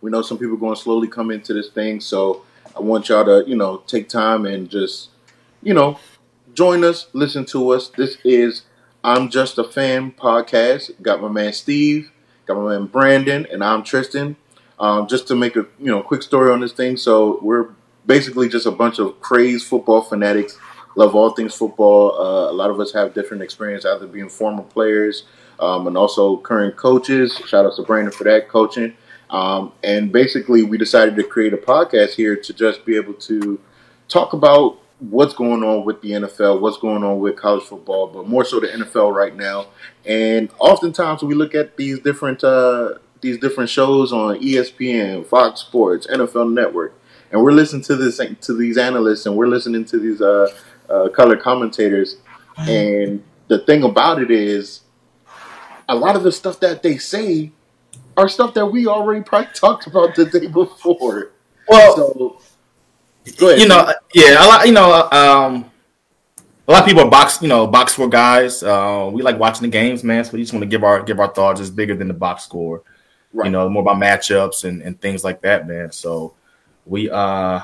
We know some people are going to slowly come into this thing, so I want y'all to, you know, take time and just, you know, join us, listen to us. This is I'm Just a Fan podcast. Got my man Steve, got my man Brandon, and I'm Tristan. Um, just to make a you know quick story on this thing, so we're basically just a bunch of crazed football fanatics. Love all things football. Uh, a lot of us have different experience, either being former players um, and also current coaches. Shout out to Brandon for that coaching. Um, and basically, we decided to create a podcast here to just be able to talk about what's going on with the NFL, what's going on with college football, but more so the NFL right now. And oftentimes, we look at these different uh, these different shows on ESPN, Fox Sports, NFL Network, and we're listening to this to these analysts, and we're listening to these uh, uh, color commentators. And the thing about it is, a lot of the stuff that they say are stuff that we already probably talked about the day before. Well, so, you know, yeah, a lot, you know, um, a lot of people are box, you know, box score guys. Uh, we like watching the games, man. So we just want to give our give our thoughts It's bigger than the box score. Right. You know, more about matchups and, and things like that, man. So we uh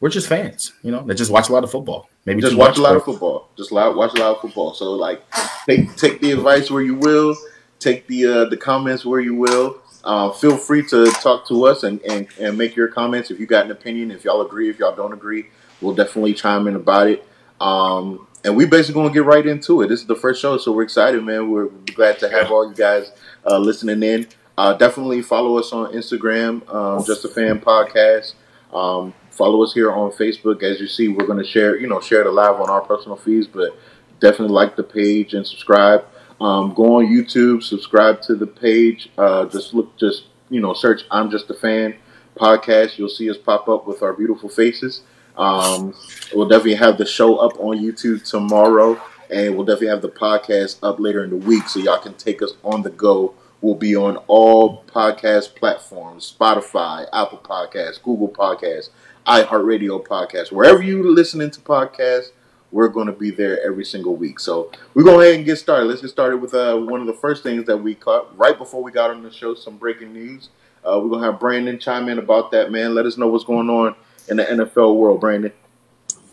we're just fans, you know, that just watch a lot of football. Maybe just watch a lot of football. Just watch a lot of football. So like, take take the advice where you will take the uh, the comments where you will. Uh, feel free to talk to us and, and, and make your comments if you got an opinion. If y'all agree, if y'all don't agree, we'll definitely chime in about it. Um, and we basically gonna get right into it. This is the first show, so we're excited, man. We're glad to have all you guys uh, listening in. Uh, definitely follow us on Instagram, um, Just a Fan Podcast. Um, follow us here on Facebook. As you see, we're to share, you know, share the live on our personal feeds, but definitely like the page and subscribe. Um, go on YouTube, subscribe to the page. Uh, just look, just you know, search "I'm Just a Fan" podcast. You'll see us pop up with our beautiful faces. Um, we'll definitely have the show up on YouTube tomorrow, and we'll definitely have the podcast up later in the week, so y'all can take us on the go. We'll be on all podcast platforms: Spotify, Apple Podcasts, Google Podcasts, iHeartRadio Podcasts, wherever you're listening to podcasts we're going to be there every single week. So we're going to go ahead and get started. Let's get started with uh, one of the first things that we caught right before we got on the show. Some breaking news. Uh, we're going to have Brandon chime in about that. Man, let us know what's going on in the NFL world, Brandon.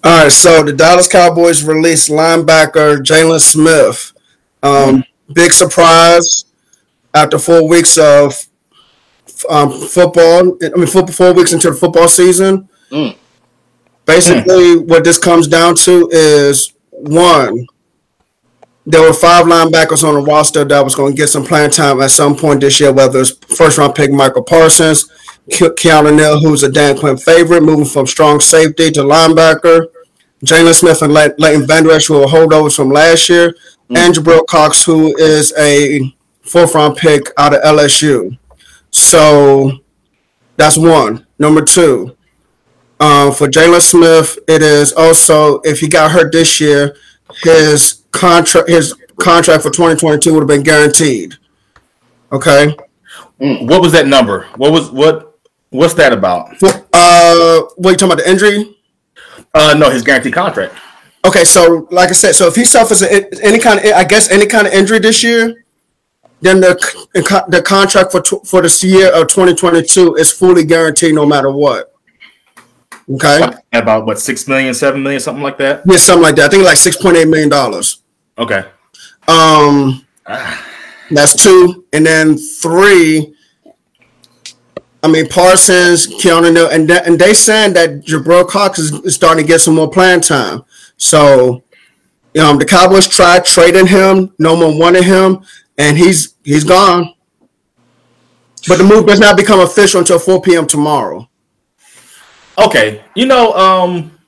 All right, so the Dallas Cowboys released linebacker Jaylon Smith. Um, mm-hmm. Big surprise after four weeks of um, football. I mean, four, four weeks into the football season. Mm. Basically, mm. what this comes down to is one, there were five linebackers on the roster that was going to get some playing time at some point this year, whether it's first round pick Micah Parsons, Ke- Keanu Neal, who's a Dan Quinn favorite, moving from strong safety to linebacker, Jaylon Smith and Le- Leighton Vander Esch, who are holdovers from last year, mm. and Jabril Cox, who is a fourth round pick out of LSU. So that's one. Number two, um, for Jaylon Smith, it is also if he got hurt this year, his contract his contract for 2022 would have been guaranteed. Okay. Mm, what was that number? What was what? What's that about? Uh, what are you talking about? The injury? Uh, no, his guaranteed contract. Okay, so like I said, so if he suffers any kind of, I guess, any kind of injury this year, then the the contract for for this year of 2022 is fully guaranteed no matter what. Okay. About what six million, seven million, something like that. Yeah, something like that. I think like six point eight million dollars. Okay. Um, that's two, and then three. I mean Parsons, Keanu Neal, and and they saying that Jabril Cox is, is starting to get some more playing time. So, um, the Cowboys tried trading him. No one wanted him, and he's he's gone. But the move does not become official until 4 p.m. tomorrow. Okay, you know, um,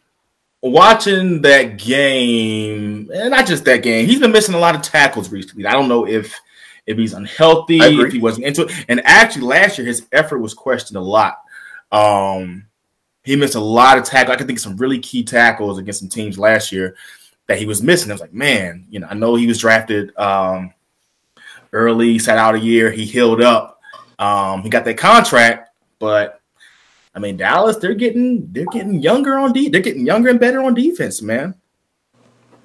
watching that game, and not just that game, he's been missing a lot of tackles recently. I don't know if if he's unhealthy, if he wasn't into it. And actually, last year his effort was questioned a lot. Um, he missed a lot of tackles. I can think of some really key tackles against some teams last year that he was missing. I was like, man, you know, I know he was drafted um, early, sat out a year, he healed up, um, he got that contract, but I mean, Dallas, they're getting they're getting younger on de- they're getting younger and better on defense, man.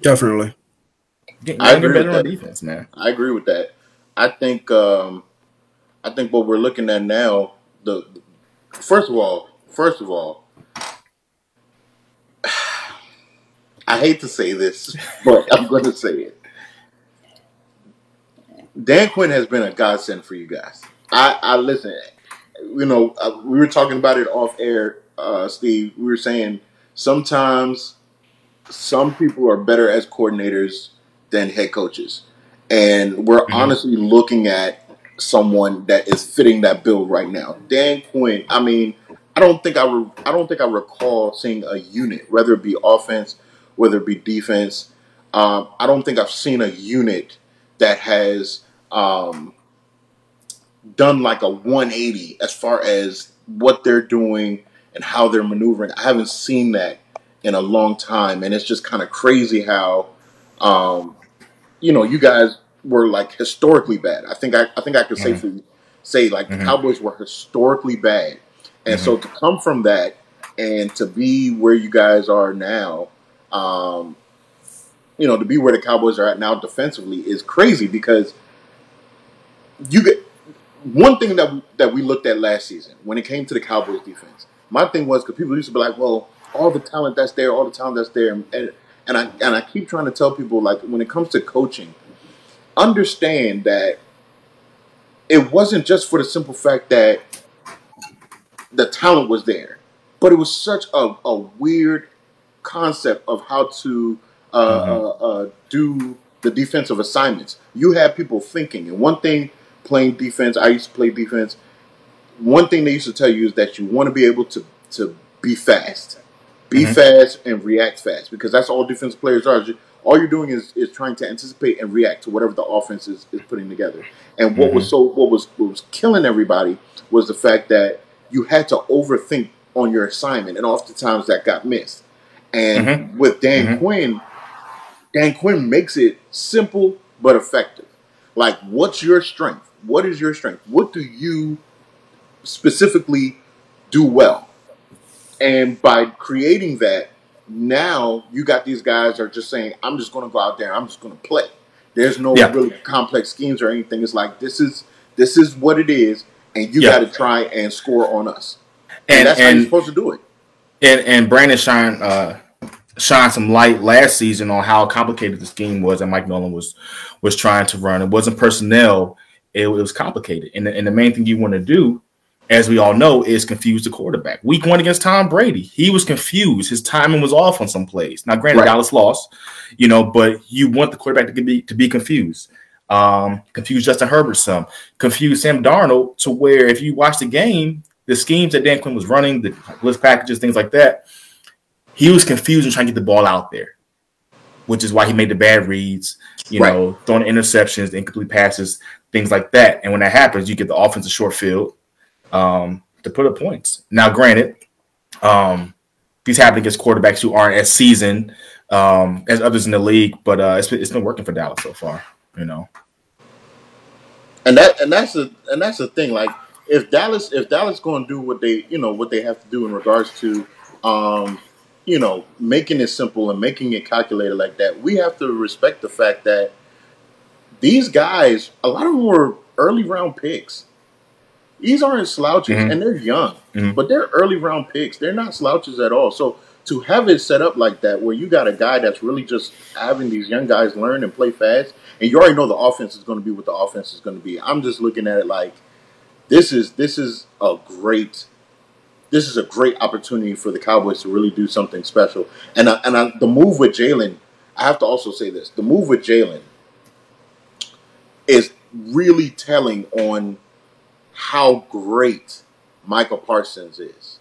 Definitely. Getting younger better on defense, man. I agree with that. I think um I think what we're looking at now, the first of all, first of all, I hate to say this, but I'm going to say it. Dan Quinn has been a godsend for you guys. I, I listen. You know, uh, we were talking about it off air, uh, Steve. We were saying sometimes some people are better as coordinators than head coaches, and we're mm-hmm. honestly looking at someone that is fitting that bill right now. Dan Quinn. I mean, I don't think I re- I don't think I recall seeing a unit, whether it be offense, whether it be defense. Um, I don't think I've seen a unit that has um, done like a 180 as far as what they're doing and how they're maneuvering. I haven't seen that in a long time, and it's just kind of crazy how, um, you know, you guys were like historically bad. I think I, I think I could mm-hmm. safely say like mm-hmm. the Cowboys were historically bad, and mm-hmm. so to come from that and to be where you guys are now, um, you know, to be where the Cowboys are at now defensively is crazy because you get one thing that we, that we looked at last season when it came to the Cowboys defense. My thing was because people used to be like, "Well, all the talent that's there, all the talent that's there," and and I and I keep trying to tell people like when it comes to coaching, understand that it wasn't just for the simple fact that the talent was there, but it was such a, a weird concept of how to uh, mm-hmm. uh, uh, do the defensive assignments. You have people thinking, and one thing playing defense, I used to play defense. One thing they used to tell you is that you want to be able to to be fast, be mm-hmm. fast and react fast because that's all defensive players are. All you're doing is, is trying to anticipate and react to whatever the offense is, is putting together. And what mm-hmm. was so what was what was killing everybody was the fact that you had to overthink on your assignment, and oftentimes that got missed. And mm-hmm. with Dan mm-hmm. Quinn, Dan Quinn makes it simple but effective. Like, what's your strength? What is your strength? What do you specifically do well? And by creating that, now you got these guys are just saying, I'm just going to go out there. I'm just going to play. There's no yeah. really complex schemes or anything. It's like this is this is what it is, and you yeah. got to try and score on us. And, and that's and, how you're supposed to do it. And and Brandon Shine uh, shine some light last season on how complicated the scheme was that Mike Nolan was was trying to run. It wasn't personnel; it, it was complicated. And the, and the main thing you want to do, as we all know, is confuse the quarterback. Week one against Tom Brady, he was confused. His timing was off on some plays. Now, granted, right. Dallas lost, you know, but you want the quarterback to be to be confused. Um, confuse Justin Herbert some, confuse Sam Darnold to where if you watch the game, the schemes that Dan Quinn was running, the blitz packages, things like that he was confused and trying to get the ball out there, which is why he made the bad reads, you right. know, throwing interceptions, incomplete passes, things like that. And when that happens, you get the offensive short field um, to put up points. Now, granted, um, these happen against quarterbacks who aren't as seasoned um, as others in the league, but uh, it's, been, it's been working for Dallas so far, you know. And that and that's the and that's the thing. Like if Dallas if Dallas going to do what they you know what they have to do in regards to um, you know, making it simple and making it calculated like that, we have to respect the fact that these guys, a lot of them were early round picks. These aren't slouches, mm-hmm. and they're young, mm-hmm. but they're early round picks. They're not slouches at all. So to have it set up like that, where you got a guy that's really just having these young guys learn and play fast, and you already know the offense is going to be what the offense is going to be. I'm just looking at it like this is this is a great this is a great opportunity for the Cowboys to really do something special. And I, and I, the move with Jaylon, I have to also say this: the move with Jaylon is really telling on how great Micah Parsons is.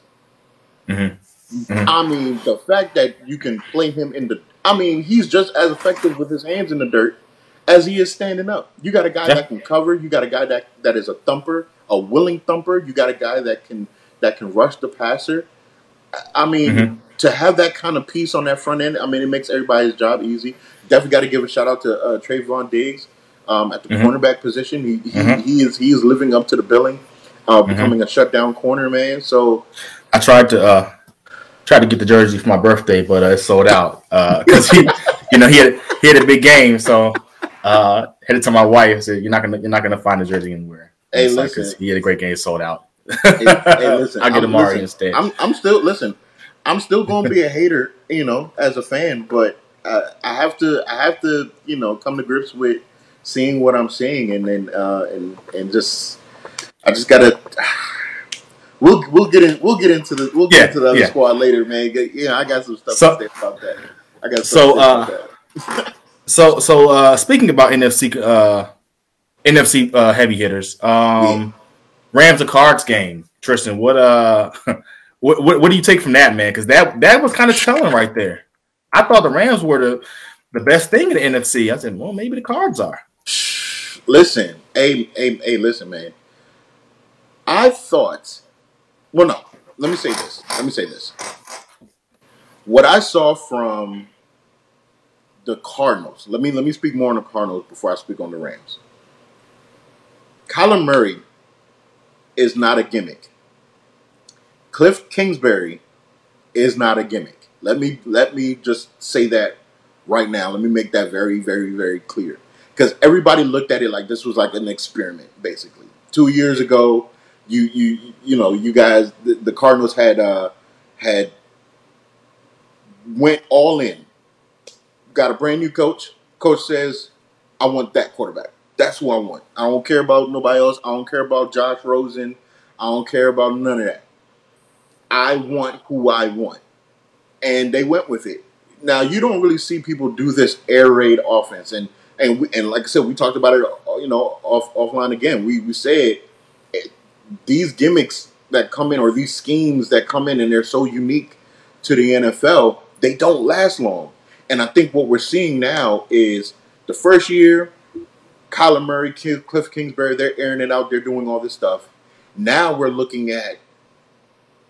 Mm-hmm. Mm-hmm. I mean, the fact that you can play him in the, I mean, he's just as effective with his hands in the dirt as he is standing up. You got a guy yeah. that can cover. You got a guy that that is a thumper, a willing thumper. You got a guy that can that can rush the passer. I mean, mm-hmm. to have that kind of piece on that front end, I mean, it makes everybody's job easy. Definitely got to give a shout out to uh, Trevon Diggs um, at the mm-hmm. cornerback position. He, he, mm-hmm. he, is he is living up to the billing, uh, mm-hmm. becoming a shutdown corner man. So I tried to uh, tried to get the jersey for my birthday, but uh, it sold out because uh, he, you know, he had he had a big game. So uh, headed to my wife, said, "You're not gonna you're not gonna find the jersey anywhere." Hey, listen, he had a great game, sold out hey, hey, listen, I get Amari listen, instead. I'm, I'm still listen. I'm still going to be a hater, you know, as a fan, but uh, I have to, I have to, you know, come to grips with seeing what I'm seeing, and then uh, and and just, I just gotta. We'll we'll get in we'll get into the we'll get yeah, into the other yeah. squad later, man. Yeah, I got some stuff so, to say about that. I got so uh, so so uh, speaking about NFC uh, NFC uh, heavy hitters, um, yeah. Rams and Cards game. Tristan, what uh, what, what, what do you take from that, man? Because that that was kind of telling right there. I thought the Rams were the the best thing in the NFC. I said, well, maybe the Cards are. Listen, hey, hey, hey, listen, man. I thought. Well, no. Let me say this. Let me say this. What I saw from the Cardinals. Let me let me speak more on the Cardinals before I speak on the Rams. Kyler Murray is not a gimmick. Cliff Kingsbury is not a gimmick. Let me let me just say that right now. Let me make that very very very clear because everybody looked at it like this was like an experiment basically. 2 years ago, you you you know, you guys the, the Cardinals had uh had went all in. Got a brand new coach. Coach says, "I want that quarterback." That's who I want. I don't care about nobody else. I don't care about Josh Rosen. I don't care about none of that. I want who I want. And they went with it. Now you don't really see people do this air raid offense, and and we, and like I said, we talked about it, uh, you know, off offline again. We we said eh, these gimmicks that come in or these schemes that come in and they're so unique to the NFL, they don't last long. And I think what we're seeing now is the first year Kyler Murray, Cliff Kingsbury, they're airing it out. They're doing all this stuff. Now we're looking at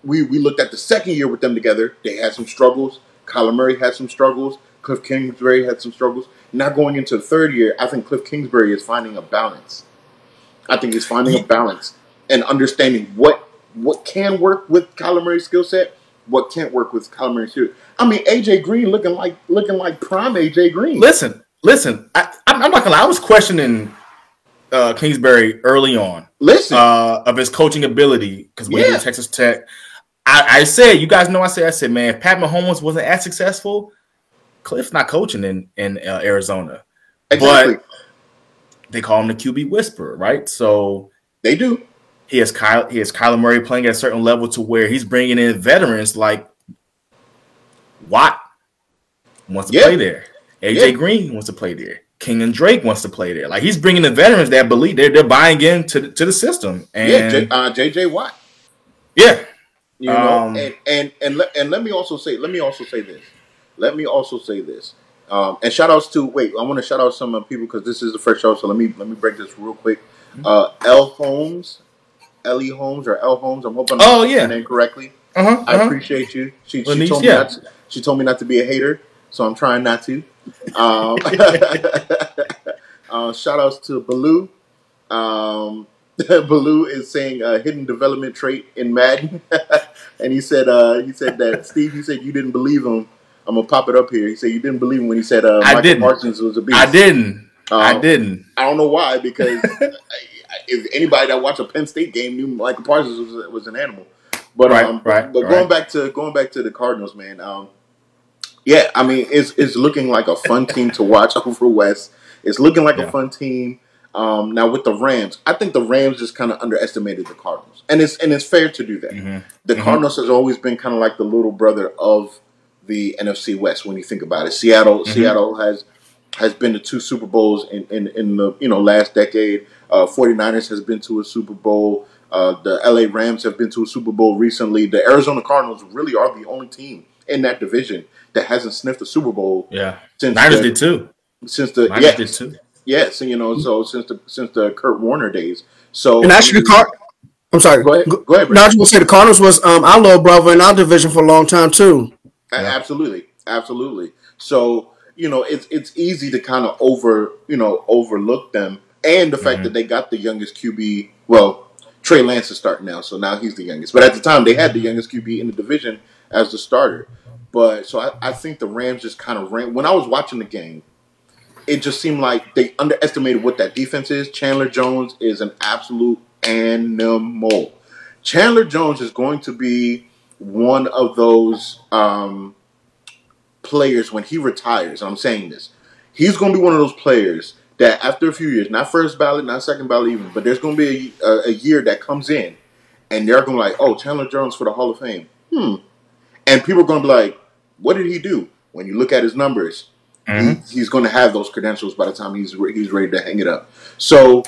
we we looked at the second year with them together. They had some struggles. Kyler Murray had some struggles. Cliff Kingsbury had some struggles. Now going into the third year, I think Cliff Kingsbury is finding a balance. I think he's finding a balance and understanding what what can work with Kyler Murray's skill set, what can't work with Kyler Murray's skill. I mean, AJ Green looking like looking like prime AJ Green. Listen, Listen, I, am not gonna lie. I was questioning uh, Kingsbury early on. Listen, uh, of his coaching ability because when yeah. he was Texas Tech, I, I, said, you guys know, I said, I said, man, if Pat Mahomes wasn't as successful, Cliff's not coaching in in uh, Arizona. Exactly. But they call him the QB whisperer, right? So they do. He has Kyle. He has Kyler Murray playing at a certain level to where he's bringing in veterans like Watt wants to yeah. play there. AJ yeah. Green wants to play there. Kenyan Drake wants to play there. Like he's bringing the veterans that believe they're they're buying into the, to the system. And yeah, J, uh, JJ Watt. Yeah, you know, um, and and and let, and let me also say let me also say this. Let me also say this. Um, and shout outs to wait, I want to shout out some people because this is the first show, so let me let me break this real quick. Mm-hmm. Uh, L Holmes, Ellie Holmes or L Holmes. I'm hoping I'm oh yeah name correctly. Uh-huh, uh-huh. I appreciate you. She, she told me yeah. not to, she told me not to be a hater, so I'm trying not to. Um, uh, shout outs to Baloo. Um, Baloo is saying a hidden development trait in Madden, and he said uh, he said that Steve. You said you didn't believe him. I'm gonna pop it up here. He said you didn't believe him when he said uh, Michael I didn't. Parsons was a beast. I didn't. Um, I didn't. I don't know why because if anybody that watched a Penn State game knew Micah Parsons was, was an animal. But right, um, right, but, but going back to going back to the Cardinals, man. Um, yeah, I mean, it's it's looking like a fun team to watch over West. It's looking like yeah. a fun team. Um, now with the Rams, I think the Rams just kind of underestimated the Cardinals, and it's and it's fair to do that. Mm-hmm. The mm-hmm. Cardinals has always been kind of like the little brother of the NFC West when you think about it. Seattle, mm-hmm. Seattle has has been to two Super Bowls in, in, in the you know last decade. Uh, 49ers has been to a Super Bowl. Uh, the LA Rams have been to a Super Bowl recently. The Arizona Cardinals really are the only team in that division that hasn't sniffed a Super Bowl. Yeah, since Niners the, did too. Since the Niners did too. Yes, and you know, so since the since the Kurt Warner days. So and actually, Car- I'm sorry. Go ahead. Go ahead. Now, I was going to say the Cardinals was um, our little brother in our division for a long time too. Yeah. Absolutely, absolutely. So you know, it's it's easy to kind of over you know overlook them, and the fact mm-hmm. that they got the youngest QB. Well, Trey Lance is starting now, so now he's the youngest. But at the time, they had the youngest QB in the division as the starter. But so I, I think the Rams just kind of ran. When I was watching the game, it just seemed like they underestimated what that defense is. Chandler Jones is an absolute animal. Chandler Jones is going to be one of those um, players when he retires. I'm saying this. He's going to be one of those players that after a few years, not first ballot, not second ballot even, but there's going to be a, a, a year that comes in and they're going to be like, oh, Chandler Jones for the Hall of Fame. Hmm. And people are going to be like, what did he do? When you look at his numbers, Mhm. he, he's going to have those credentials by the time he's re- he's ready to hang it up. So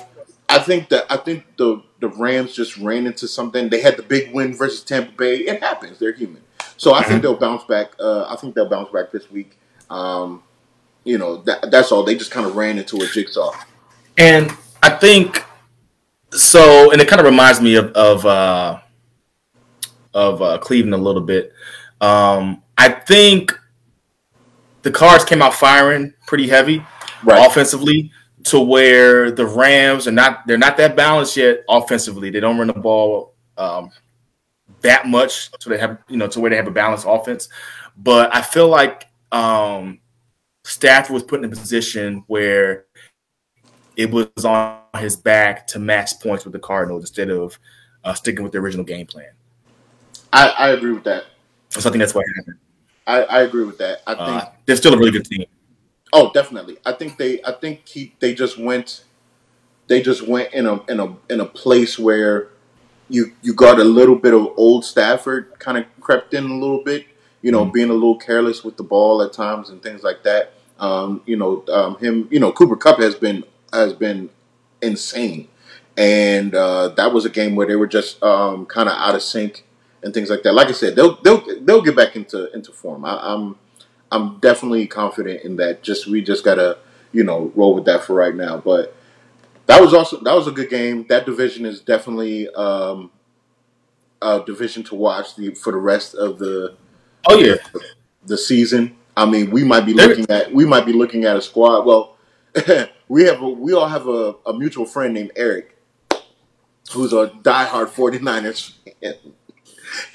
I think that I think the the Rams just ran into something. They had the big win versus Tampa Bay. It happens. They're human. So I think they'll bounce back. Uh, I think they'll bounce back this week. Um, you know, that, that's all. They just kind of ran into a jigsaw. And I think so, and it kind of reminds me of of uh, of uh, Cleveland a little bit. Um, I think the Cards came out firing pretty heavy Right. offensively to where the Rams are not they're not that balanced yet offensively. They don't run the ball um, that much so they have you know to where they have a balanced offense. But I feel like um, Stafford was put in a position where it was on his back to match points with the Cardinals instead of uh, sticking with the original game plan. I, I agree with that. So I think that's what happened. I, I agree with that. I think. Uh, they're still a really good team. Oh, definitely. I think they. I think he. They just went. They just went in a in a in a place where you you got a little bit of old Stafford kind of crept in a little bit. You know, being a little careless with the ball at times and things like that. Um, you know, um, him. You know, Cooper Kupp has been has been insane, and uh, that was a game where they were just um, kind of out of sync and things like that. Like I said, they'll they'll they'll get back into into form. I, I'm I'm definitely confident in that. Just we just gotta you know roll with that for right now. But that was also that was a good game. That division is definitely um, a division to watch the for the rest of the Oh yeah, the season. I mean, we might be looking at we might be looking at a squad. Well, we have a, we all have a, a mutual friend named Eric, who's a diehard 49ers fan.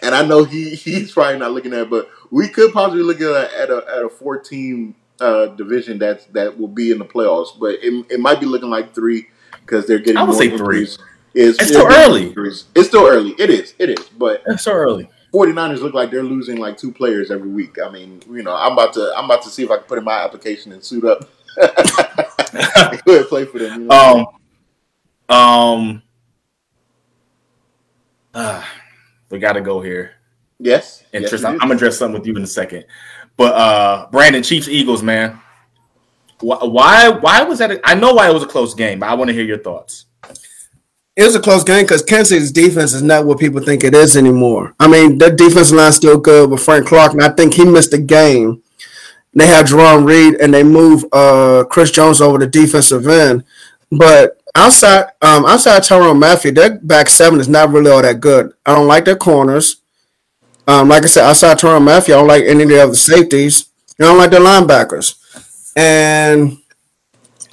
And I know he he's probably not looking at it, but we could possibly look at a at a, at a four team uh, division that's that will be in the playoffs. But it, it might be looking like three because they're getting I would more say three. injuries. It's, It's still early. It's still early. It is. It is. But it's so early. 49ers look like they're losing like two players every week. I mean, you know, I'm about to I'm about to see if I can put in my application and suit up. Go ahead, play for them. You know? Um, um, ah, we got to go here. Yes. And yes, Tristan, I'm gonna address something with you in a second. But uh, Brandon, Chiefs, Eagles, man. Why, why? Why was that? A, I know why it was a close game, but I want to hear your thoughts. It was a close game because Kansas City's defense is not what people think it is anymore. I mean, their defense line's still good with Frank Clark, and I think he missed a game. They had Jarran Reed, and they moved uh, Chris Jones over to defensive end. But outside, um, outside Tyrann Mathieu, their back seven is not really all that good. I don't like their corners. Um, like I said, outside Tyrann Mathieu, I don't like any of the other safeties. I don't like the linebackers. And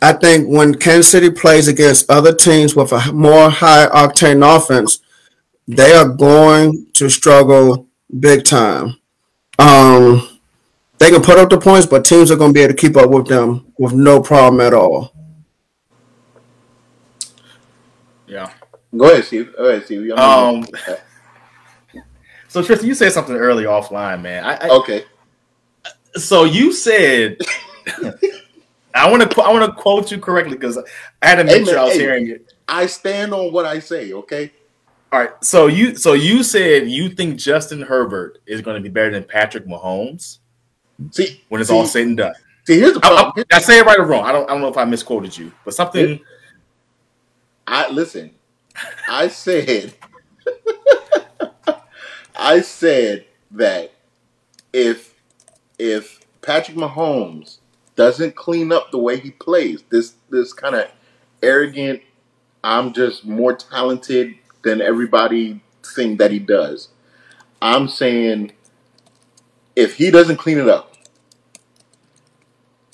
I think when Kansas City plays against other teams with a more high octane offense, they are going to struggle big time. Um, they can put up the points, but teams are going to be able to keep up with them with no problem at all. Yeah. Go ahead, Steve. Go ahead, Steve. Um. So Tristan, you said something early offline, man. I, I, okay. so you said. I want to. I want to quote you correctly because I had to make Hey, sure man, I was hey. hearing it. I stand on what I say. Okay. All right. So you. So you said you think Justin Herbert is going to be better than Patrick Mahomes See, when it's see, all said and done. see, here's the I, problem. I, I say it right or wrong. I don't. I don't know if I misquoted you, but something. I listen. I said. I said that if if Patrick Mahomes doesn't clean up the way he plays, this this kind of arrogant, I'm just more talented than everybody thing that he does. I'm saying if he doesn't clean it up,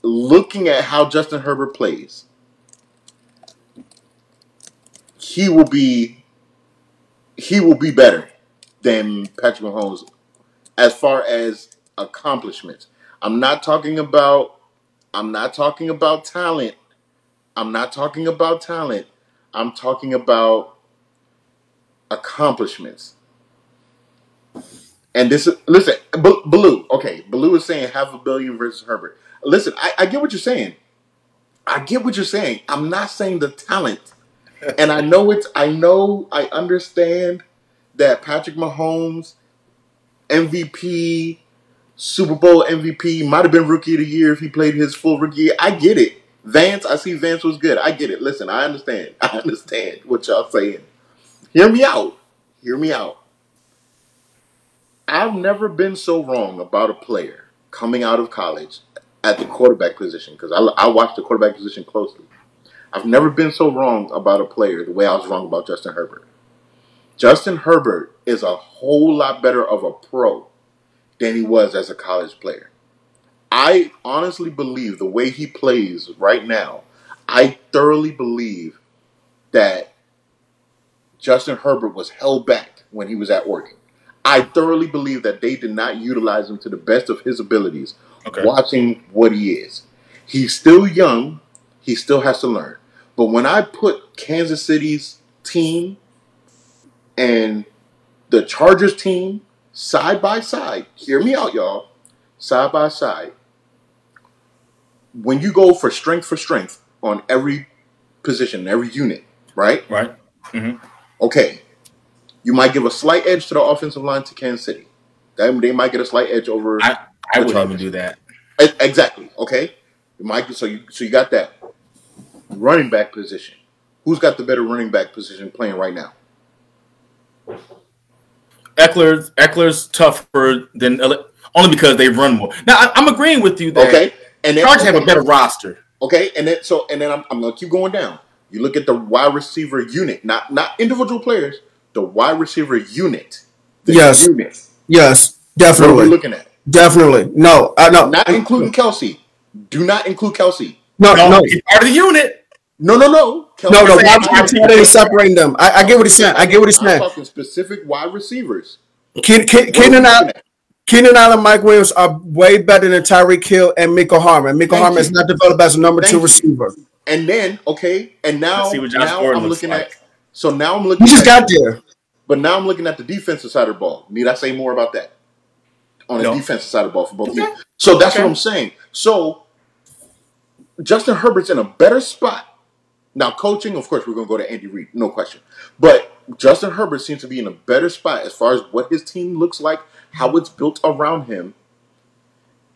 looking at how Justin Herbert plays, he will be he will be better than Patrick Mahomes as far as accomplishments. I'm not talking about I'm not talking about talent. I'm not talking about talent. I'm talking about accomplishments. And this is listen, Blue. Okay, Blue is saying half a billion versus Herbert. Listen, I, I get what you're saying. I get what you're saying. I'm not saying the talent, and I know it's. I know. I understand that Patrick Mahomes, MVP, Super Bowl MVP, might have been Rookie of the Year if he played his full rookie year. I get it. Vance, I see Vance was good. I get it. Listen, I understand. I understand what y'all saying. Hear me out. Hear me out. I've never been so wrong about a player coming out of college at the quarterback position because I, I watch the quarterback position closely. I've never been so wrong about a player the way I was wrong about Justin Herbert. Justin Herbert is a whole lot better of a pro than he was as a college player. I honestly believe the way he plays right now, I thoroughly believe that Justin Herbert was held back when he was at Oregon. I thoroughly believe that they did not utilize him to the best of his abilities, Okay. watching what he is. He's still young, he still has to learn. But when I put Kansas City's team and the Chargers team side by side, hear me out, y'all, side by side, when you go for strength for strength on every position, every unit, right? Right. Mm-hmm. Okay, you might give a slight edge to the offensive line to Kansas City. They, they might get a slight edge over. I, I wouldn't even do that. Exactly. Okay, you might. So you so you got that running back position. Who's got the better running back position playing right now? Ekeler's Ekeler's tougher than only because they run more. Now I, I'm agreeing with you that Okay, and then Chargers have a better roster. Okay, and then so and then I'm, I'm gonna keep going down. You look at the wide receiver unit, not not individual players. The wide receiver unit. The Yes. unit. Yes, What are we definitely, looking at? definitely. No, I no, Not including Kelce. Do not include Kelce. no, No, no, he's part of the unit. No, no, no. Kelce no, no. saying- Why would you he's separating them? I, I get what he's saying. I get what he's I'm saying. talking specific wide receivers. Ken, Ken, What Keenan looking Allen, at? Keenan Allen, Mike Williams are way better than Tyreek Hill and Mecole Hardman. Mecole Thank Hardman you. is not developed as a number Thank two you. receiver. And then okay, and now see what now I'm looking like. at. So now I'm looking. He just at, got there. But now I'm looking at the defensive side of the ball. Need I say more about that? On the No. defensive side of the ball for both of you. So that's Okay. what I'm saying. So Justin Herbert's in a better spot. Now, coaching, of course, we're going to go to Andy Reid, no question. But Justin Herbert seems to be in a better spot as far as what his team looks like, how it's built around him,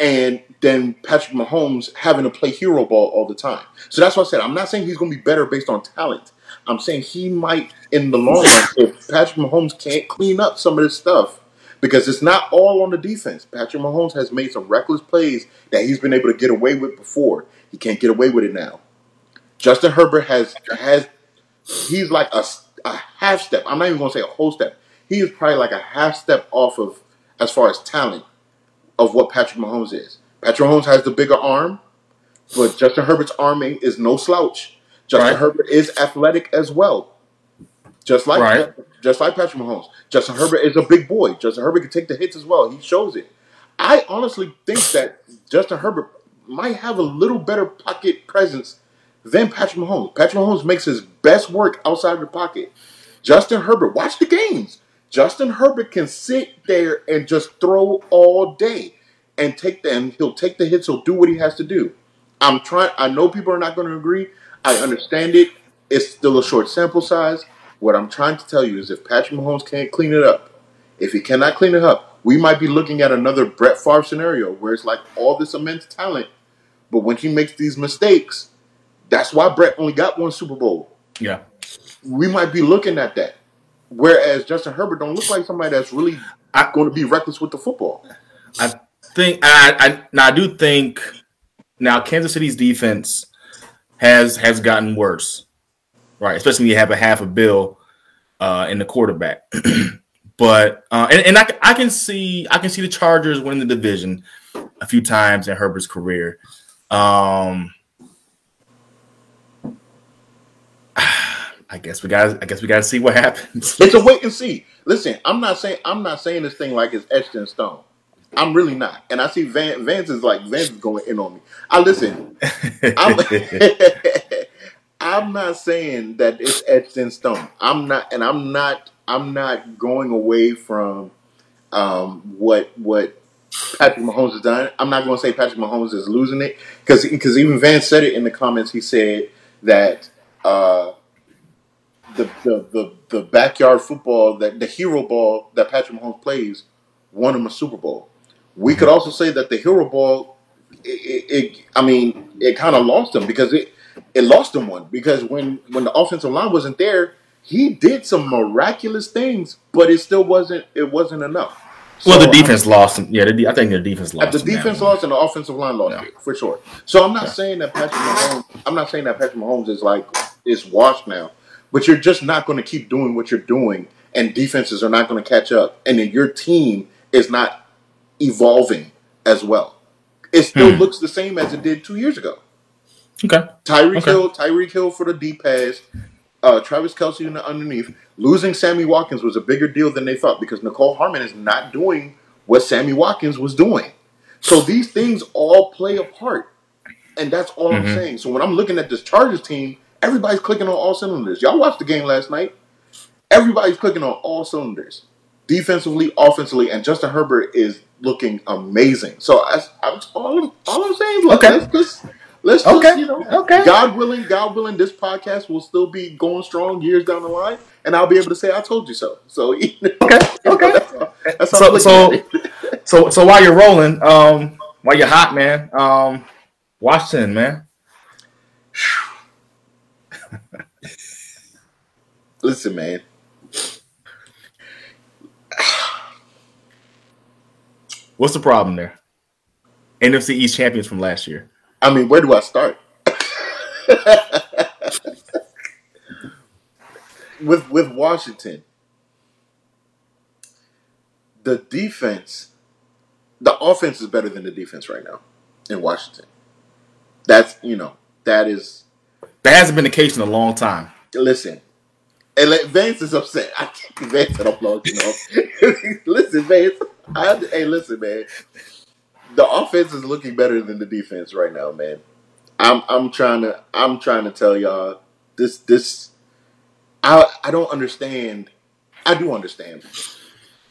and then Patrick Mahomes having to play hero ball all the time. So that's what I said. I'm not saying he's going to be better based on talent. I'm saying he might, in the long run, if Patrick Mahomes can't clean up some of this stuff, because it's not all on the defense. Patrick Mahomes has made some reckless plays that he's been able to get away with before. He can't get away with it now. Justin Herbert has has he's like a, a half step. I'm not even going to say a whole step. He is probably like a half step off of as far as talent of what Patrick Mahomes is. Patrick Mahomes has the bigger arm, but Justin Herbert's arming is no slouch. Justin Right. Herbert is athletic as well, just like Right. just like Patrick Mahomes. Justin Herbert is a big boy. Justin Herbert can take the hits as well. He shows it. I honestly think that Justin Herbert might have a little better pocket presence than Patrick Mahomes. Patrick Mahomes makes his best work outside of the pocket. Justin Herbert, watch the games. Justin Herbert can sit there and just throw all day and take them. He'll take the hits. He'll do what he has to do. I'm trying. I know people are not going to agree. I understand it. It's still a short sample size. What I'm trying to tell you is, if Patrick Mahomes can't clean it up, if he cannot clean it up, we might be looking at another Brett Favre scenario where it's like all this immense talent, but when he makes these mistakes, that's why Brett only got one Super Bowl. Yeah. We might be looking at that. Whereas Justin Herbert don't look like somebody that's really I- going to be reckless with the football. I think I, I now I do think now Kansas City's defense has has gotten worse, right? Especially when you have a half a bill uh, in the quarterback. but uh, and, and I, I can see I can see the Chargers win the division a few times in Herbert's career. Um, I guess we got I guess we got to see what happens. It's a wait and see. Listen, I'm not saying I'm not saying this thing like it's etched in stone. I'm really not. And I see Van, Vance is like Vance is going in on me. I listen. I'm, I'm not saying that it's etched in stone. I'm not, and I'm not I'm not going away from um, what what Patrick Mahomes has done. I'm not going to say Patrick Mahomes is losing it because because even Vance said it in the comments. He said that uh, the, the the the backyard football that the hero ball that Patrick Mahomes plays won him a Super Bowl. We could also say that the hero ball, it, it, it I mean, it kind of lost him because it it lost him one because when when the offensive line wasn't there, he did some miraculous things, but it still wasn't it wasn't enough. So, well, the defense lost him. Yeah, the, I think the defense lost. The defense lost and the offensive line lost yeah. it for sure. So I'm not yeah. saying that Patrick Mahomes. I'm not saying that Patrick Mahomes is like is washed now, but you're just not going to keep doing what you're doing, and defenses are not going to catch up, and then your team is not evolving as well. It still hmm. looks the same as it did two years ago. Okay. Tyreek okay. Hill, Tyreek Hill for the deep pass. Uh, Travis Kelce in the underneath. Losing Sammy Watkins was a bigger deal than they thought because Mecole Hardman is not doing what Sammy Watkins was doing. So these things all play a part. And that's all mm-hmm. I'm saying. So when I'm looking at this Chargers team, everybody's clicking on all cylinders. Y'all watched the game last night. Everybody's clicking on all cylinders. Defensively, offensively, and Justin Herbert is looking amazing. So I, I, all, all I'm saying is, look, okay. let's just Let's just, okay. you know, okay. God willing, God willing, this podcast will still be going strong years down the line, and I'll be able to say I told you so. So okay, okay. That's, that's so so, so so while you're rolling, um, while you're hot, man, um, Washington, man. Listen, man. What's the problem there? NFC East champions from last year. I mean, where do I start? with with Washington, the defense, the offense is better than the defense right now in Washington. That's you know that is that hasn't been the case in a long time. Listen, and like, Vance is upset. I can't Vance said I'm you know. listen, Vance. I, hey, listen, man the offense is looking better than the defense right now, man. I'm I'm trying to I'm trying to tell y'all this this I I don't understand. I do understand.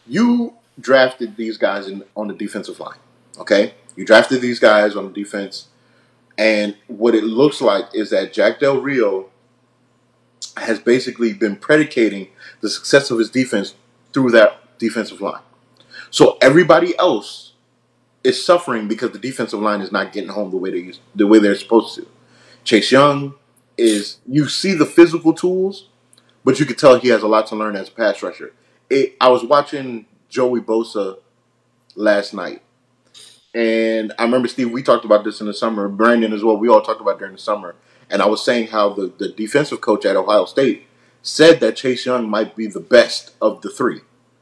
You drafted these guys in, on the defensive line. Okay? You drafted these guys on the defense and what it looks like is that Jack Del Rio has basically been predicating the success of his defense through that defensive line. So everybody else is suffering because the defensive line is not getting home the way they used, the way they're supposed to. Chase Young is you see the physical tools, but you can tell he has a lot to learn as a pass rusher. It, I was watching Joey Bosa last night, and I remember Steve. We talked about this in the summer. Brandon as well. We all talked about during the summer, and I was saying how the the defensive coach at Ohio State said that Chase Young might be the best of the three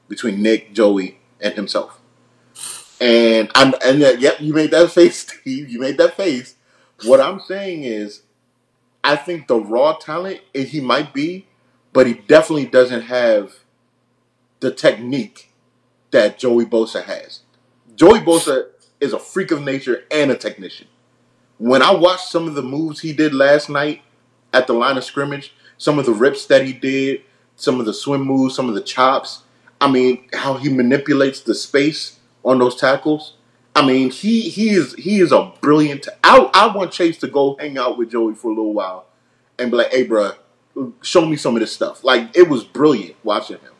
between Nick, Joey, and himself. And I'm and yep, you made that face, Steve. You made that face. What I'm saying is, I think the raw talent eh, he might be, but he definitely doesn't have the technique that Joey Bosa has. Joey Bosa is a freak of nature and a technician. When I watched some of the moves he did last night at the line of scrimmage, some of the rips that he did, some of the swim moves, some of the chops, I mean, how he manipulates the space on those tackles. I mean, he he is he is a brilliant. I I want Chase to go hang out with Joey for a little while and be like, "Hey, bro, show me some of this stuff." Like it was brilliant watching him,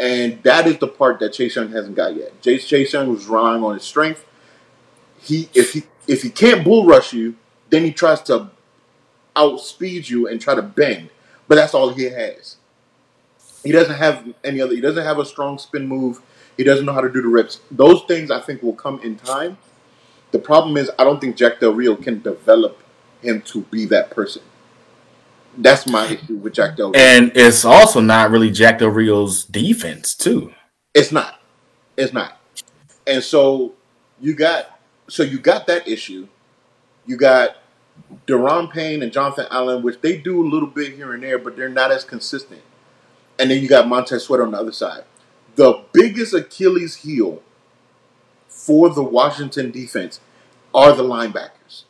and that is the part that Chase Young hasn't got yet. Chase Chase Young was relying on his strength. He if he if he can't bull rush you, then he tries to outspeed you and try to bend, but that's all he has. He doesn't have any other. He doesn't have a strong spin move. He doesn't know how to do the rips. Those things I think will come in time. The problem is I don't think Jack Del Rio can develop him to be that person. That's my issue with Jack Del Rio. And it's also not really Jack Del Rio's defense, too. It's not. It's not. And so you got so you got that issue. You got Daron Payne and Jonathan Allen, which they do a little bit here and there, but they're not as consistent. And then you got Montez Sweat on the other side the biggest Achilles heel for the Washington defense are the linebackers.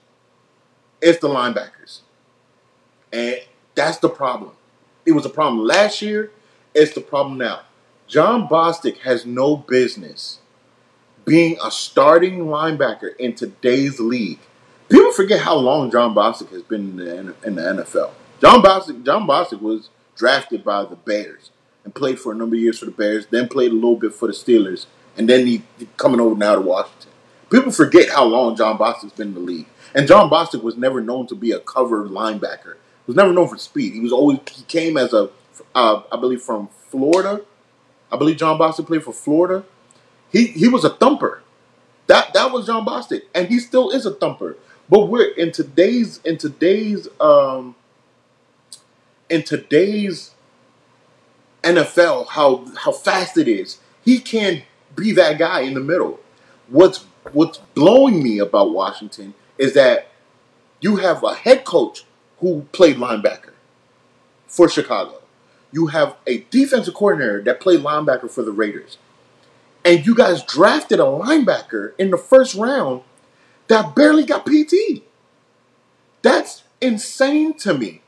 It's the linebackers. And that's the problem. It was a problem last year, It's the problem now. Jon Bostic has no business being a starting linebacker in today's league. People forget how long Jon Bostic has been in the, in the NFL. Jon Bostic, Jon Bostic was drafted by the Bears and played for a number of years for the Bears, then played a little bit for the Steelers, and then he coming over now to Washington. People forget how long Jon Bostic's been in the league. And Jon Bostic was never known to be a cover linebacker. He was never known for speed. He was always he came as a, uh, I believe from Florida. I believe Jon Bostic played for Florida. He he was a thumper. That that was Jon Bostic, and he still is a thumper. But we're in today's in today's um in today's NFL how how fast it is. He can't be that guy in the middle. What's what's blowing me about Washington is that you have a head coach who played linebacker for Chicago. You have a defensive coordinator that played linebacker for the Raiders. And you guys drafted a linebacker in the first round that barely got PT. That's insane to me.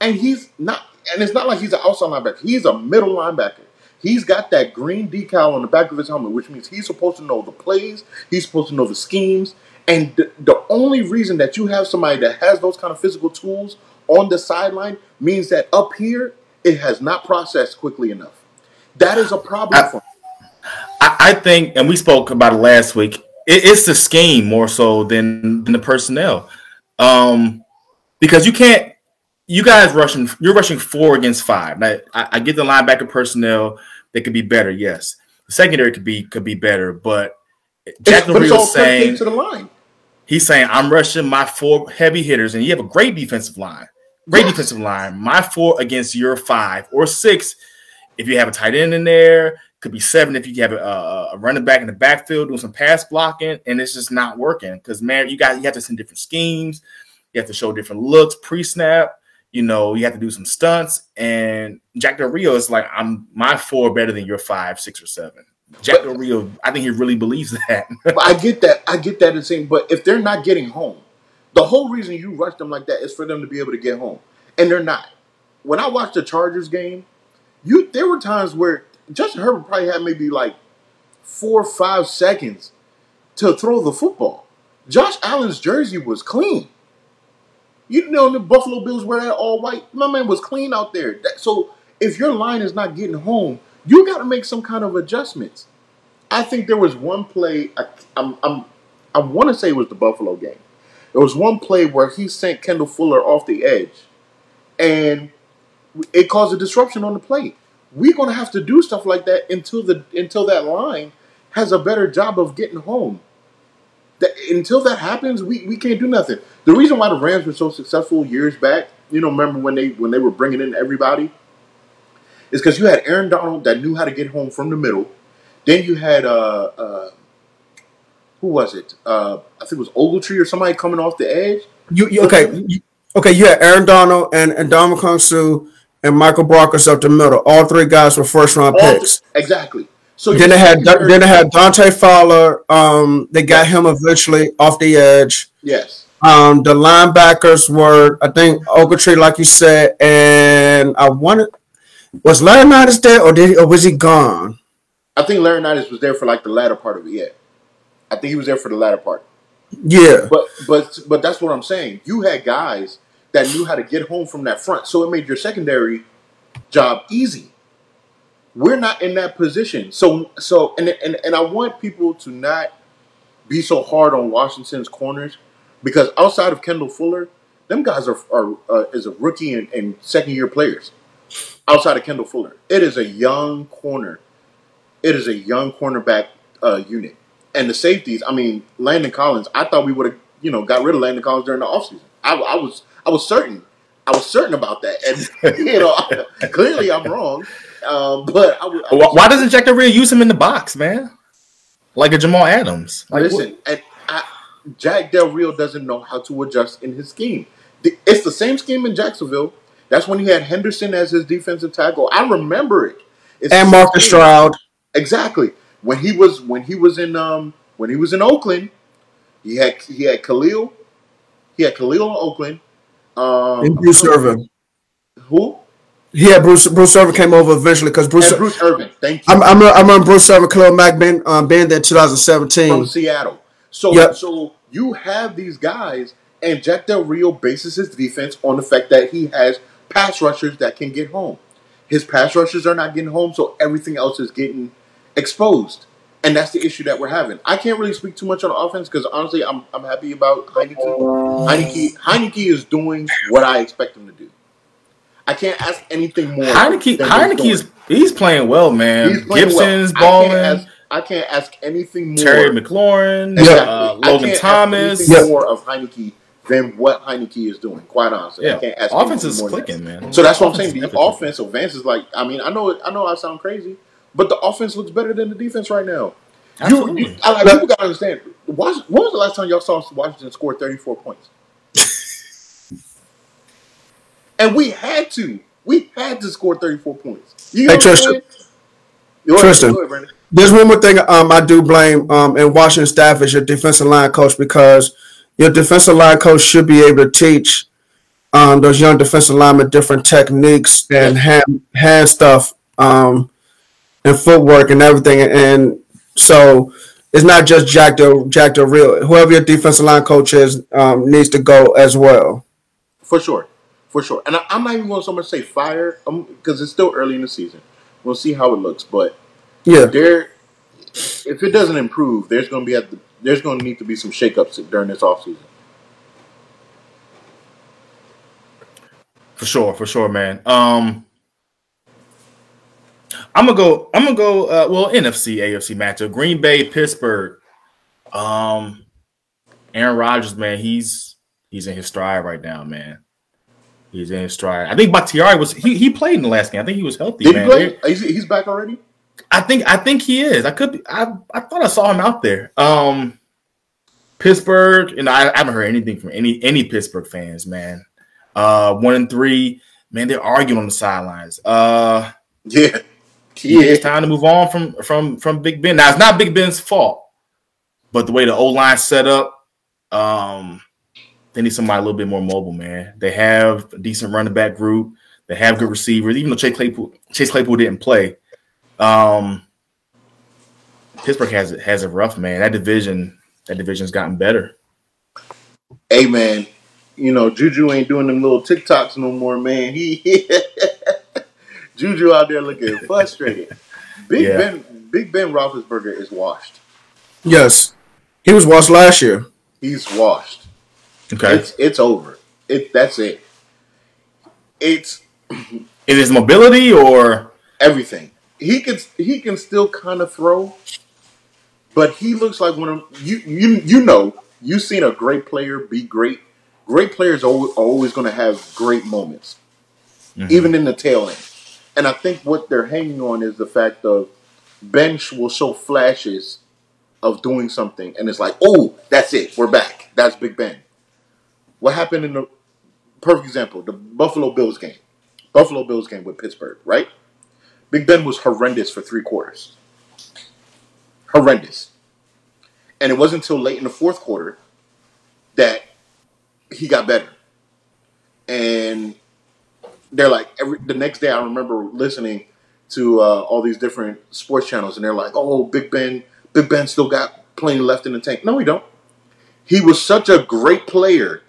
And he's not, and it's not like he's an outside linebacker. He's a middle linebacker. He's got that green decal on the back of his helmet, which means he's supposed to know the plays, he's supposed to know the schemes. And the, the only reason that you have somebody that has those kind of physical tools on the sideline means that up here, it has not processed quickly enough. That is a problem I, for I, I, think, and we spoke about it last week, it, it's the scheme more so than, than the personnel. Um, because you can't you guys rushing you're rushing four against five. Now, I, I get the linebacker personnel they could be better. Yes, the secondary could be could be better, but Jack Rio saying to the line. He's saying I'm rushing my four heavy hitters, and you have a great defensive line. Great yes. defensive line. My four against your five or six. If you have a tight end in there, could be seven if you have a, a, running back in the backfield doing some pass blocking, and it's just not working because man, you got you have to send different schemes. You have to show different looks pre-snap you know, you have to do some stunts. And Jack Del Rio is like, I'm my four better than your five, six, or seven. Jack Del Rio, I think he really believes that. but I get that. I get that and saying, but if they're not getting home, the whole reason you rush them like that is for them to be able to get home. And they're not. When I watched the Chargers game, you there were times where Justin Herbert probably had maybe like four or five seconds to throw the football. Josh Allen's jersey was clean. You know, the Buffalo Bills wear that all white. My man was clean out there. So if your line is not getting home, you got to make some kind of adjustments. I think there was one play. I, I'm, I'm, I want to say it was the Buffalo game. There was one play where he sent Kendall Fuller off the edge, and it caused a disruption on the play. We're going to have to do stuff like that until the until that line has a better job of getting home. That, until that happens, we, we can't do nothing. The reason why the Rams were so successful years back, you know, remember when they when they were bringing in everybody, is because you had Aaron Donald that knew how to get home from the middle. Then you had uh, uh who was it? Uh, I think it was Ogletree or somebody coming off the edge. You, you okay? You, okay, you had Aaron Donald and and Ndamukong Suh and Michael Brockers up the middle. All three guys were first round picks. Th- exactly. So then they had then they had Dante Fowler. Um, they got him eventually off the edge. Yes. Um, the linebackers were I think Ogletree, like you said, and I wanted was Larry Laurinaitis there or did he, or was he gone? I think Larry Laurinaitis was there for like the latter part of it. Yeah, I think he was there for the latter part. Yeah, but but but that's what I'm saying. You had guys that knew how to get home from that front, so it made your secondary job easy. We're not in that position. So so and and, and I want people to not be so hard on Washington's corners because outside of Kendall Fuller, them guys are are uh, is a rookie and, and second year players. Outside of Kendall Fuller, it is a young corner. It is a young cornerback uh, unit, and the safeties. I mean, Landon Collins. I thought we would have you know got rid of Landon Collins during the offseason. I, I was I was certain. I was certain about that, and you know, clearly I'm wrong. Um, but I, I why doesn't Jack Del Rio use him in the box, man? Like a Jamal Adams. Like, listen, and I, Jack Del Rio doesn't know how to adjust in his scheme. It's the same scheme in Jacksonville. That's when he had Henderson as his defensive tackle. I remember it. It's and Marcus Stroud. Exactly. When he was when he was in um when he was in Oakland, he had he had Khalil. He had Khalil in Oakland. Um, and Bruce Irvin. Who? Yeah, Bruce Bruce Irvin came over eventually because Bruce and Bruce Irvin. Thank you. I'm, I'm, I remember Bruce Irvin, Khalil Mack being um, there in 2017 from Seattle. So Yep. so you have these guys, and Jack Del Rio bases his defense on the fact that he has pass rushers that can get home. His pass rushers are not getting home, so everything else is getting exposed. And that's the issue that we're having. I can't really speak too much on offense because honestly, I'm I'm happy about Heinicke. Heinicke Heinicke is doing what I expect him to do. I can't ask anything more. Heinicke, than he's Heinicke is he's playing well, man. He's playing well. Gibson's I balling. can't ask, I can't ask anything more. Terry McLaurin, Yeah. uh, I Logan can't Thomas. anything Yeah. more of Heinicke than what Heinicke is doing. Quite honestly, I Yeah, can't ask offense is more clicking, man. So that's what I'm saying. The definitely offense advance is like. I mean, I know, I know, I sound crazy, but the offense looks better than the defense right now. You, Absolutely. you I, like, people gotta understand. Was, when was the last time y'all saw Washington score 34 points? and we had to. We had to score 34 points. You know Hey, Tristan. Tristan. ahead, There's one more thing um, I do blame um, in Washington staff is your defensive line coach because your defensive line coach should be able to teach um, those young defensive linemen different techniques and hand hand stuff um, and footwork and everything. And so it's not just Jack Del Jack Del Rio. Whoever your defensive line coach is um, needs to go as well. For sure, for sure. And I, I'm not even going to so much say fire because it's still early in the season. We'll see how it looks, but Yeah, there, if it doesn't improve, there's going to be at the, there's going to need to be some shakeups during this offseason. For sure, for sure, man. Um, I'm gonna go. I'm gonna go. Uh, well, NFC, AFC matchup: Green Bay, Pittsburgh. Um, Aaron Rodgers, man, he's he's in his stride right now, man. He's in his stride. I think Bakhtiari was he, he played in the last game. I think he was healthy, Did man. he play? He's, he's back already. I think I think he is. I could be. I I thought I saw him out there. Um, Pittsburgh, and I, I haven't heard anything from any any Pittsburgh fans, man. Uh, one and three, man, they're arguing on the sidelines. Uh, Yeah, yeah, it's time to move on from from from Big Ben. Now it's not Big Ben's fault, but the way the O line set up, um, they need somebody a little bit more mobile, man. They have a decent running back group. They have good receivers, even though Chase Claypool Chase Claypool didn't play. Um, Pittsburgh has it has it rough, man. That division that division's gotten better. Hey man, you know Juju ain't doing them little TikToks no more, man. He Juju out there looking frustrated. Big Yeah. Ben, Big Ben Roethlisberger is washed. yes, he was washed last year. He's washed. Okay, It's it's over. It that's it. It's is his mobility or everything. He can he can still kind of throw, but he looks like one of you you you know you've seen a great player be great. Great players are always, are always going to have great moments, mm-hmm. even in the tail end. And I think what they're hanging on is the fact of Bench will show flashes of doing something, and it's like, oh, that's it, we're back. That's Big Ben. What happened in the perfect example, the Buffalo Bills game, Buffalo Bills game with Pittsburgh, right? Big Ben was horrendous for three quarters. Horrendous. And it wasn't until late in the fourth quarter that he got better. And they're like every the next day I remember listening to uh, all these different sports channels and they're like, "Oh, Big Ben, Big Ben still got plenty left in the tank." No, he don't. He was such a great player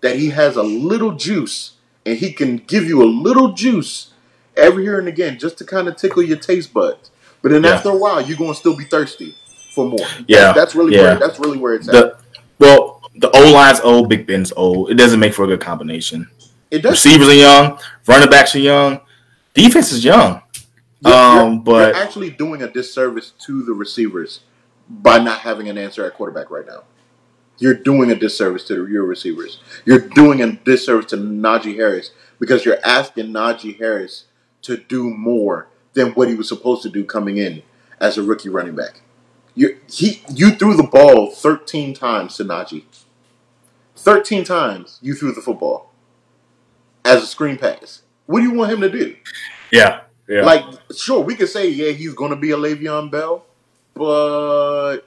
that he has a little juice and he can give you a little juice every here and again just to kind of tickle your taste buds. But then Yeah. after a while, you're gonna still be thirsty for more. Yeah, That- that's really yeah. where that's really where it's at. well the O line's old, Big Ben's old. It doesn't make for a good combination. It does. Receivers are young, running backs are young, defense is young. You're- Um, but- you're actually doing a disservice to the receivers by not having an answer at quarterback right now. You're doing a disservice to your receivers. You're doing a disservice to Najee Harris because you're asking Najee Harris to do more than what he was supposed to do coming in as a rookie running back. You he you threw the ball 13 times to Najee. 13 times you threw the football as a screen pass. What do you want him to do? Yeah, yeah. Like, sure, we could say, yeah, he's going to be a Le'Veon Bell, but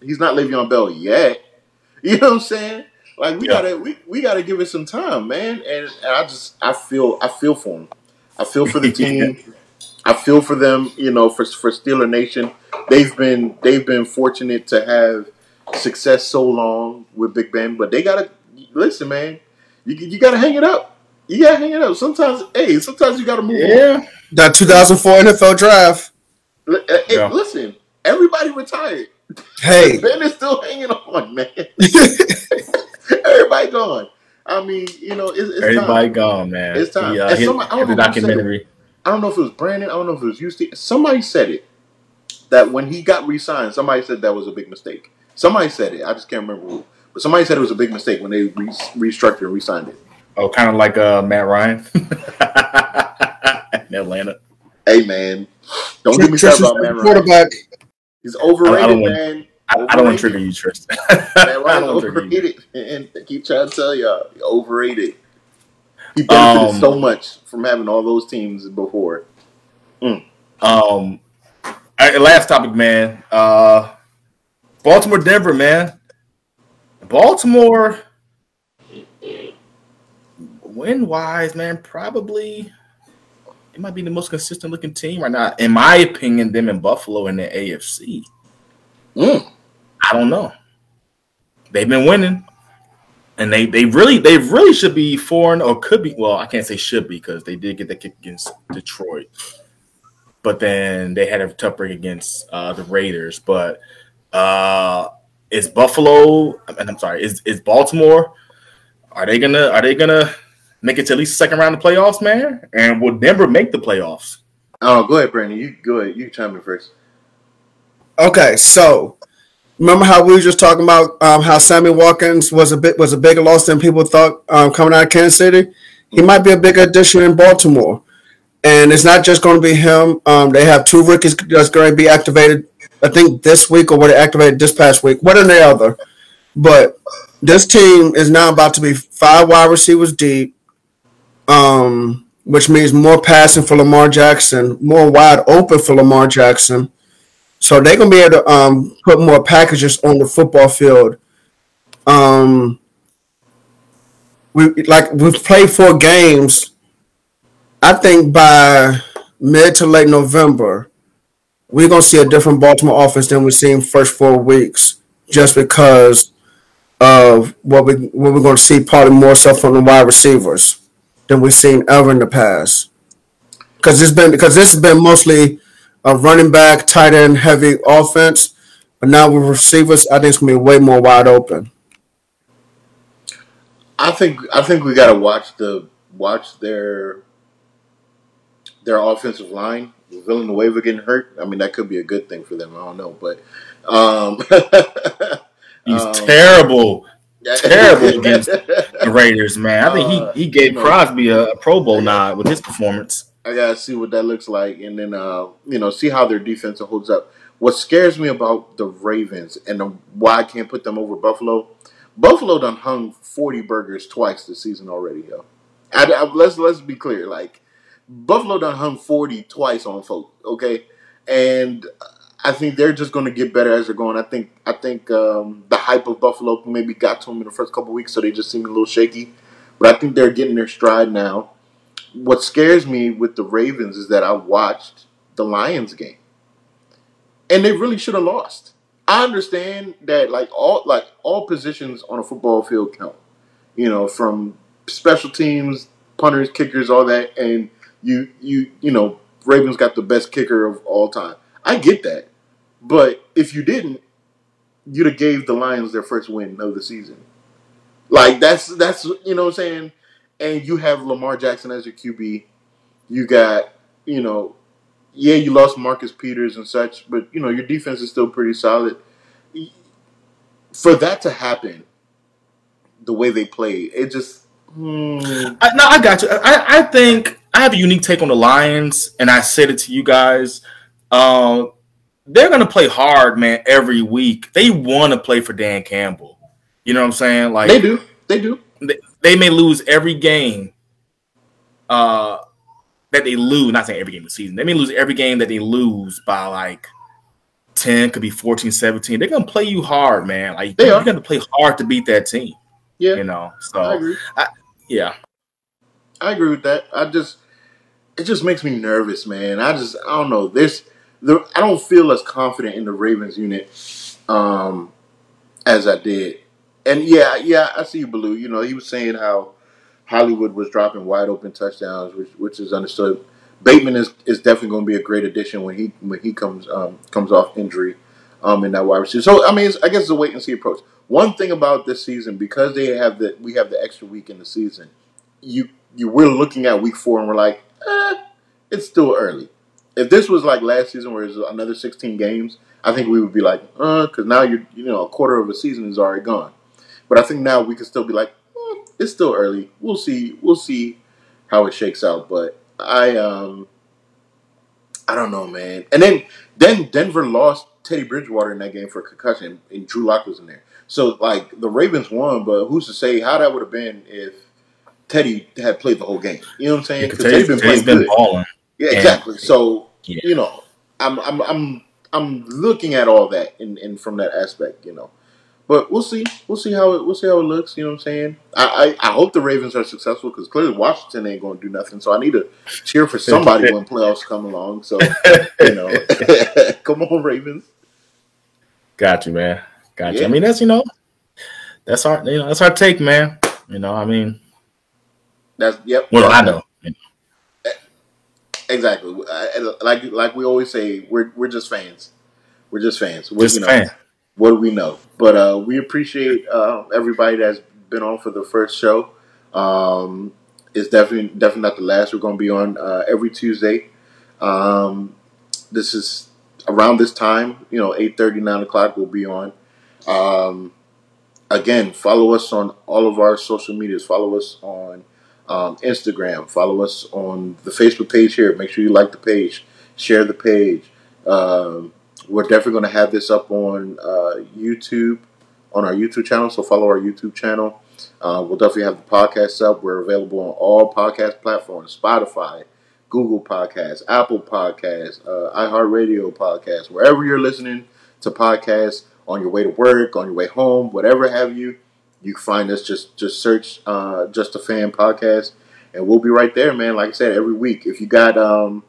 he's not Le'Veon Bell yet. You know what I'm saying? Like, we Yeah. gotta, we, we gotta give it some time, man. And, and I just, I feel, I feel for him. I feel for the team. I feel for them. You know, for for Steeler Nation, they've been they've been fortunate to have success so long with Big Ben, but they gotta listen, man. You you gotta hang it up. You gotta hang it up. Sometimes, hey, sometimes you gotta move. Yeah, on. that 2004 NFL draft. Uh, hey, yeah. Listen, everybody retired. Hey, Ben is still hanging on, man. everybody gone. I mean, you know, it's, it's everybody time. gone, man. It's time. He, uh, hit, somebody, I don't the know documentary. I don't know if it was Brandon. I don't know if it was Houston. Somebody said it that when he got re-signed, somebody said that was a big mistake. Somebody said it. I just can't remember who. But somebody said it was a big mistake when they re- restructured and re-signed it. Oh, kind of like uh, Matt Ryan in Atlanta. Hey man, don't get me started about Matt Ryan. Quarterback. He's overrated, I, I man. Want, I, I, don't want to trigger you, Tristan. Matt Ryan's overrated, and keep trying to tell y'all, overrated. He benefited um, so much from having all those teams before. Mm. Um, last topic, man. Uh, Baltimore, Denver, man. Baltimore, win wise, man, probably it might be the most consistent looking team right now. In my opinion, them in Buffalo in the AFC. Mm. I don't know. They've been winning and they they really they really should be foreign or could be well I can't say should be because they did get that kick against Detroit, but then they had a tough break against uh, the Raiders. But uh, is Buffalo? And I'm sorry, is is Baltimore? Are they gonna are they gonna make it to at least second round of playoffs, man? And will Denver make the playoffs? Oh, go ahead, Brandon. You go ahead. You chime in first. Okay, so remember how we were just talking about um, how Sammy Watkins was a bit was a bigger loss than people thought um, coming out of Kansas City. He might be a bigger addition in Baltimore, and it's not just going to be him. Um, they have two rookies that's going to be activated. I think this week or what they activated this past week. What are the other? But this team is now about to be five wide receivers deep, um, which means more passing for Lamar Jackson, more wide open for Lamar Jackson so they're gonna be able to um, put more packages on the football field. Um, we like we've played four games. I think by mid to late November, we're gonna see a different Baltimore offense than we've seen first four weeks, just because of what we what we're gonna see probably more stuff from the wide receivers than we've seen ever in the past. Because it's been because this has been mostly a running back, tight end heavy offense. But now with receivers, I think it's gonna be way more wide open. I think I think we gotta watch the watch their their offensive line. Villanueva getting hurt. I mean, that could be a good thing for them. I don't know, but um, he's um, terrible, terrible against the Raiders. Man, I think he uh, he gave Crosby a Pro Bowl nod with his performance. I gotta see what that looks like, and then uh, you know see how their defense holds up. What scares me about the Ravens and the, why I can't put them over Buffalo. Buffalo done hung forty burgers twice this season already, yo. I, I, let's let's be clear, like Buffalo done hung forty twice on folk, okay, and I think they're just going to get better as they're going. I think I think um, the hype of Buffalo maybe got to them in the first couple weeks, so they just seem a little shaky. But I think they're getting their stride now what scares me with the Ravens is that I watched the Lions game, and they really should have lost. I understand that like all like all positions on a football field count. You know, from special teams, punters, kickers, all that, and you you you know Ravens got the best kicker of all time. I get that, but if you didn't, you'd have gave the Lions their first win of the season. Like that's that's you know what I'm saying and you have Lamar Jackson as your QB. You got, you know, yeah, you lost Marcus Peters and such, but you know your defense is still pretty solid. For that to happen, the way they play, it just. Hmm. I, no, I got you. I, I think I have a unique take on the Lions, and I said it to you guys. Uh, they're going to play hard, man, every week. They want to play for Dan Campbell. You know what I'm saying? Like they do. They do. They, they may lose every game uh, that they lose. Not saying every game of the season. They may lose every game that they lose by like 10, could be 14, 17. They're gonna play you hard, man. Like they are gonna play hard to beat that team. Yeah. You know. So I agree. I, yeah. I agree with that. I just it just makes me nervous, man. I just I don't know. There's the I don't feel as confident in the Ravens unit um, as I did. And yeah, yeah, I see Blue. You know, he was saying how Hollywood was dropping wide open touchdowns, which which is understood. Bateman is, is definitely going to be a great addition when he when he comes um, comes off injury um, in that wide receiver. So I mean, I guess it's a wait and see approach. One thing about this season, because they have the we have the extra week in the season, you you we're looking at week four and we're like, eh, it's still early. If this was like last season, where it's another 16 games, I think we would be like, uh, because now you're you know a quarter of a season is already gone. But I think now we can still be like, eh, it's still early. We'll see. We'll see how it shakes out. But I um I don't know, man. And then then Denver lost Teddy Bridgewater in that game for concussion, and Drew Lock was in there. So like the Ravens won, but who's to say how that would have been if Teddy had played the whole game? You know what I'm saying? Because Teddy's been playing been balling. Yeah, exactly. So Yeah. you know, I'm I'm I'm I'm looking at all that in, in from that aspect, you know. But we'll see. We'll see how it we'll see how it looks. You know what I'm saying? I I, I hope the Ravens are successful because clearly Washington ain't going to do nothing. So I need to cheer for somebody when playoffs come along. So you know, come on Ravens. Got you, man. Got you. I mean, that's you know, that's our you know that's our take, man. You know, I mean, That's yep. Well, I know, Exactly. I- Like like we always say, we're we're just fans. We're just fans. We're, Just you know, fan. what do we know? But uh, we appreciate uh, everybody that's been on for the first show. Um, it's definitely definitely not the last. We're going to be on uh, every Tuesday. Um, this is around this time, you know, 8.30, 9 o'clock we'll be on. Um, again, follow us on all of our social medias. Follow us on um, Instagram. Follow us on the Facebook page here. Make sure you like the page. Share the page. Um, we're definitely going to have this up on uh, YouTube, on our YouTube channel. So follow our YouTube channel. Uh, we'll definitely have the podcast up. We're available on all podcast platforms: Spotify, Google Podcasts, Apple Podcasts, uh, iHeartRadio Podcasts. Wherever you're listening to podcasts, on your way to work, on your way home, whatever have you, you can find us. Just just search uh, "Just a Fan Podcast," and we'll be right there, man. Like I said, every week. If you got um,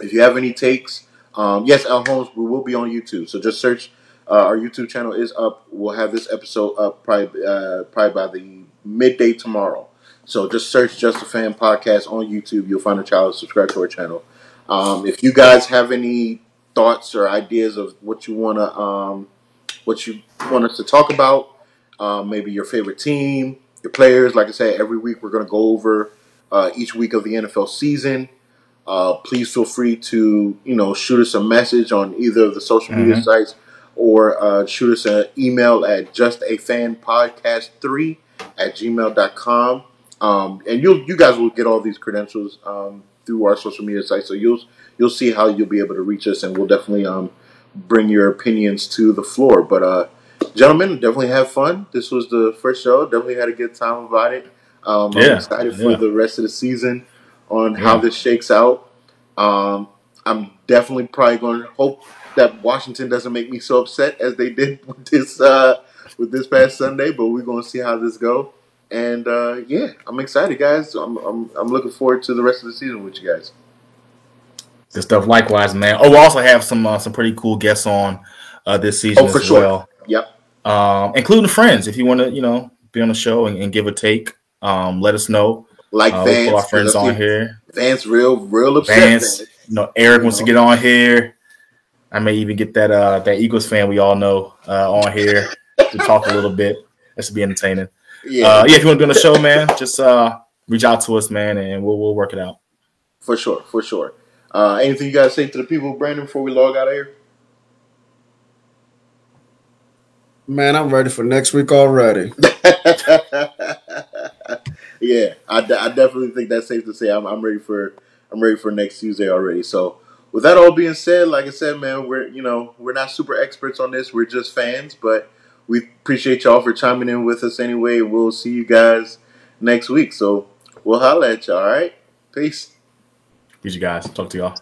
if you have any takes, um, yes, Al Holmes, we will be on YouTube. So just search. Uh, our YouTube channel is up. We'll have this episode up probably uh, probably by the midday tomorrow. So just search "Just a Fan Podcast" on YouTube. You'll find a channel. Subscribe to our channel. Um, if you guys have any thoughts or ideas of what you wanna um, what you want us to talk about, um, maybe your favorite team, your players. Like I said, every week we're going to go over uh, each week of the NFL season. Uh, please feel free to you know shoot us a message on either of the social media Mhm. sites or uh, shoot us an email at just a fan podcast three at gmail.com. Um, and you you guys will get all these credentials um, through our social media sites, so you'll you'll see how you'll be able to reach us, and we'll definitely um, bring your opinions to the floor. But uh, gentlemen, definitely have fun. This was the first show. Definitely had a good time about it. Um, I'm Yeah, excited for the rest of the season on how this shakes out. Um, I'm definitely probably going to hope that Washington doesn't make me so upset as they did with this uh, with this past Sunday. But we're going to see how this go. And uh, yeah, I'm excited, guys. I'm, I'm I'm looking forward to the rest of the season with you guys. Good stuff. Likewise, man. Oh, we'll also have some uh, some pretty cool guests on uh, this season Oh, for as sure. well, Yep. Um, including friends. If you want to, you know, be on the show and, and give a take, um, let us know. Like Uh, Vance, our friends on here. Vance, real real upset. Vance, Vance. you know, Eric wants to get on here. I may even get that uh, that Eagles fan we all know uh, on here to talk a little bit. That should be entertaining. Yeah, Uh, yeah, if you want to be on the show, man, just uh, reach out to us, man, and we'll we'll work it out. for sure, for sure. Uh, anything you guys say to the people, Brandon, before we log out of here? Man, I'm ready for next week already. yeah, I, I definitely think that's safe to say. I'm, I'm ready for I'm ready for next Tuesday already. So, with that all being said, like I said, man, we're you know we're not super experts on this. We're just fans, but we appreciate y'all for chiming in with us anyway. We'll see you guys next week. So we'll holla at y'all. All right, peace. Peace, you guys. Talk to y'all.